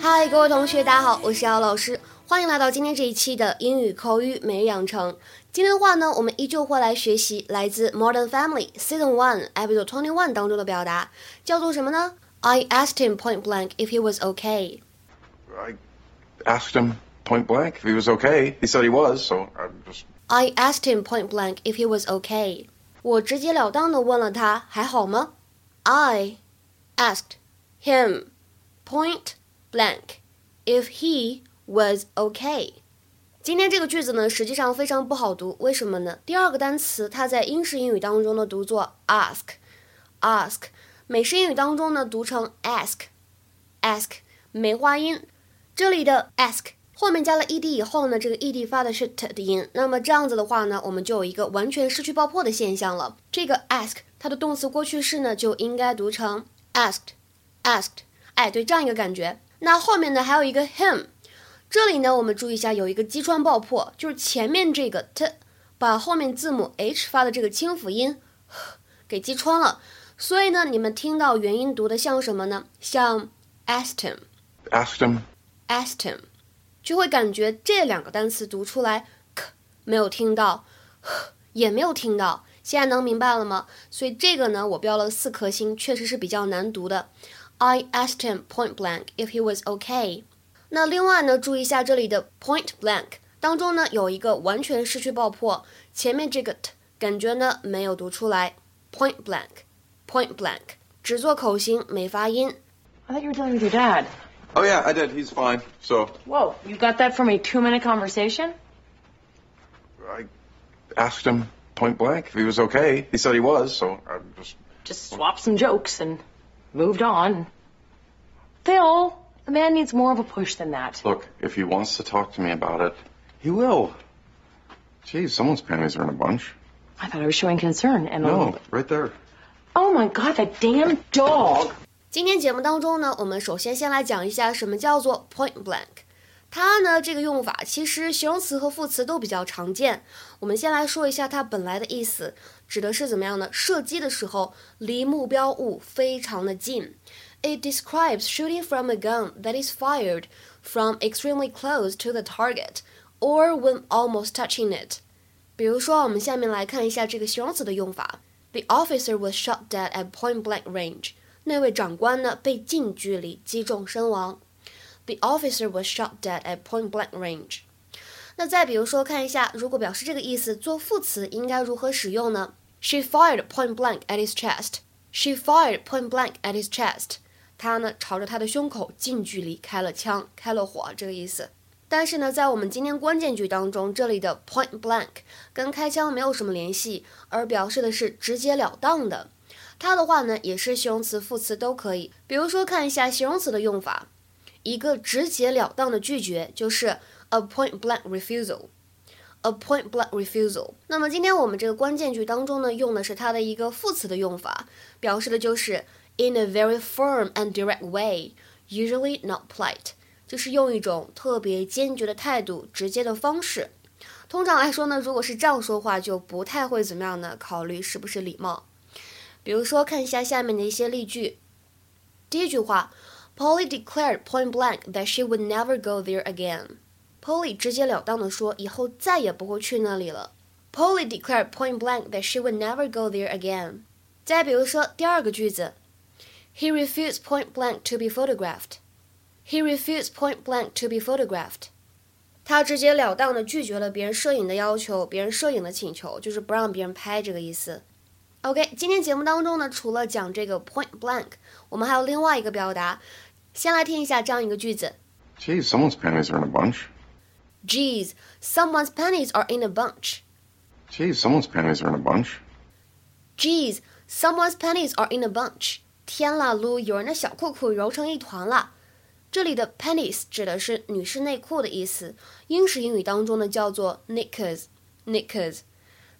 嗨，各位同学，大家好，我是姚老师，欢迎来到今天这一期的英语口语每日养成。今天的话呢，我们依旧会来学习来自《Modern Family》Season One Episode Twenty One 当中的表达，叫做什么呢？I asked him point blank if he was okay。 I asked him point blank if he was okay. He said he was, so I just I asked him point blank if he was okay。 我直截了当的问了他还好吗？I asked him point blank if he was okay。今天这个句子呢，实际上非常不好读，为什么呢？第二个单词它在英式英语当中呢读作 ask，ask，美式英语当中呢读成 ask，ask，梅花音。这里的 ask 后面加了 ed 以后呢，这个 ed 发的是 t 的音。那么这样子的话呢，我们就有一个完全失去爆破的现象了。这个 ask 它的动词过去式呢，就应该读成 asked，asked。哎，对，这样一个感觉。那后面呢还有一个 him，这里呢我们注意一下，有一个击穿爆破，就是前面这个 t 把后面字母 h 发的这个清辅音给击穿了。所以呢，你们听到元音读的像什么呢？像 asked him。asked him. 就会感觉这两个单词读出来 k 没有听到，也没有听到。现在能明白了吗？所以这个呢，我标了四颗星，确实是比较难读的。I asked him point blank if he was okay。那另外呢，注意一下这里的 point blank 当中呢有一个完全失去爆破，前面这个 t 感觉呢没有读出来。point blank，point blank，只做口型没发音。I thought you were dealing with your dad. Oh yeah, I did. He's fine. So Whoa, you got that from a two minute conversation? I asked him point blank if he was okay. He said he was, so I just Just swapped some jokes and moved on. Phil, the man needs more of a push than that. look. If he wants to talk to me about it, he will. Geez, someone's panties are in a bunch. I thought I was showing concern and No, right there. Oh my god, that damn dog! 今天节目当中呢，我们首先先来讲一下什么叫做 point blank。它呢这个用法其实形容词和副词都比较常见。我们先来说一下它本来的意思，指的是怎么样呢？射击的时候离目标物非常的近。It describes shooting from a gun that is fired from extremely close to the target or when almost touching it。比如说，我们下面来看一下这个形容词的用法。The officer was shot dead at point blank range. 那位长官呢被近距离击中身亡。The officer was shot dead at point blank range。那再比如说，看一下，如果表示这个意思，做副词应该如何使用呢？She fired point blank at his chest. She fired point blank at his chest. 她呢朝着他的胸口近距离开了枪，开了火，这个意思。但是呢，在我们今天关键句当中，这里的 point blank 跟开枪没有什么联系，而表示的是直截了当的。它的话呢，也是形容词、副词都可以。比如说，看一下形容词的用法，一个直截了当的拒绝就是 a point blank refusal。a point blank refusal。那么今天我们这个关键句当中呢，用的是它的一个副词的用法，表示的就是 in a very firm and direct way，usually not polite，就是用一种特别坚决的态度、直接的方式。通常来说呢，如果是这样说话，就不太会怎么样呢？考虑是不是礼貌。比如说，看一下下面的一些例句。第一句话，Polly declared point blank that she would never go there again. Polly 直截了当的说，以后再也不会去那里了。Polly declared point blank that she would never go there again. 再比如说第二个句子，He refused point blank to be photographed. He refused point blank to be photographed. 他直截了当的拒绝了别人摄影的要求，别人摄影的请求，就是不让别人拍这个意思。 OK，今天节目当中呢，除了讲这个 point blank，我们还有另外一个表达。先来听一下这样一个句子 Geez, someone's panties are in a bunch. Geez, someone's panties are in a bunch. Geez, someone's panties are in a bunch. Geez, someone's panties are in a bunch. 天啦噜，有人的小裤裤揉成一团了。这里的 panties 指的是女士内裤的意思，英式英语当中呢叫做 knickers，knickers。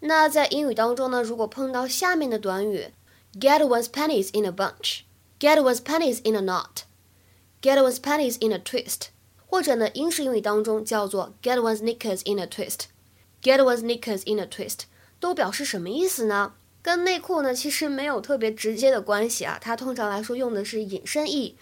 那在英语当中呢，如果碰到下面的短语，get one's panties in a bunch，get one's panties in a knot，get one's panties in a twist，或者呢，英式英语当中叫做 get one's knickers in a twist，get one's knickers in a twist，都表示什么意思呢？ 跟内裤呢其实没有特别直接的关系啊。它通常来说用的是引申义，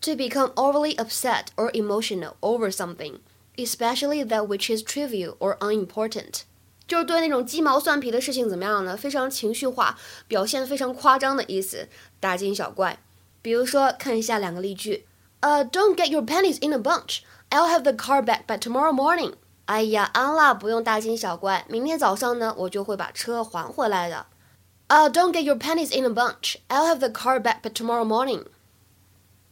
to become overly upset or emotional over something, especially that which is trivial or unimportant。 就是对那种鸡毛蒜皮的事情怎么样呢？非常情绪化，表现非常夸张的意思，大惊小怪。比如说，看一下两个例句。呃，Don't get your pennies in a bunch. I'll have the car back by tomorrow morning. 哎呀，安啦，不用大惊小怪，明天早上呢，我就会把车还回来的。呃，Don't get your pennies in a bunch. I'll have the car back by tomorrow morning.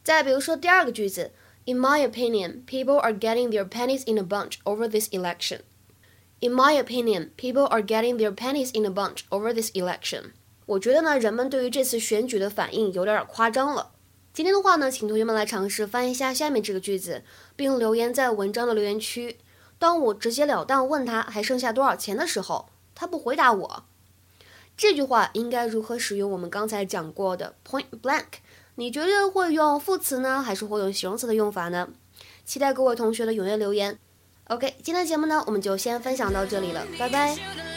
再比如说第二个句子，In my opinion, people are getting their pennies in a bunch over this election. In my opinion, people are getting their pennies in a bunch over this election. 我觉得呢，人们对于这次选举的反应有点夸张了。今天的话呢，请同学们来尝试翻译一下下面这个句子，并留言在文章的留言区。当我直截了当问他还剩下多少钱的时候，他不回答我。这句话应该如何使用我们刚才讲过的 point blank？你觉得会用副词呢，还是会用形容词的用法呢？期待各位同学的踊跃留言。OK，今天的节目呢，我们就先分享到这里了，拜拜。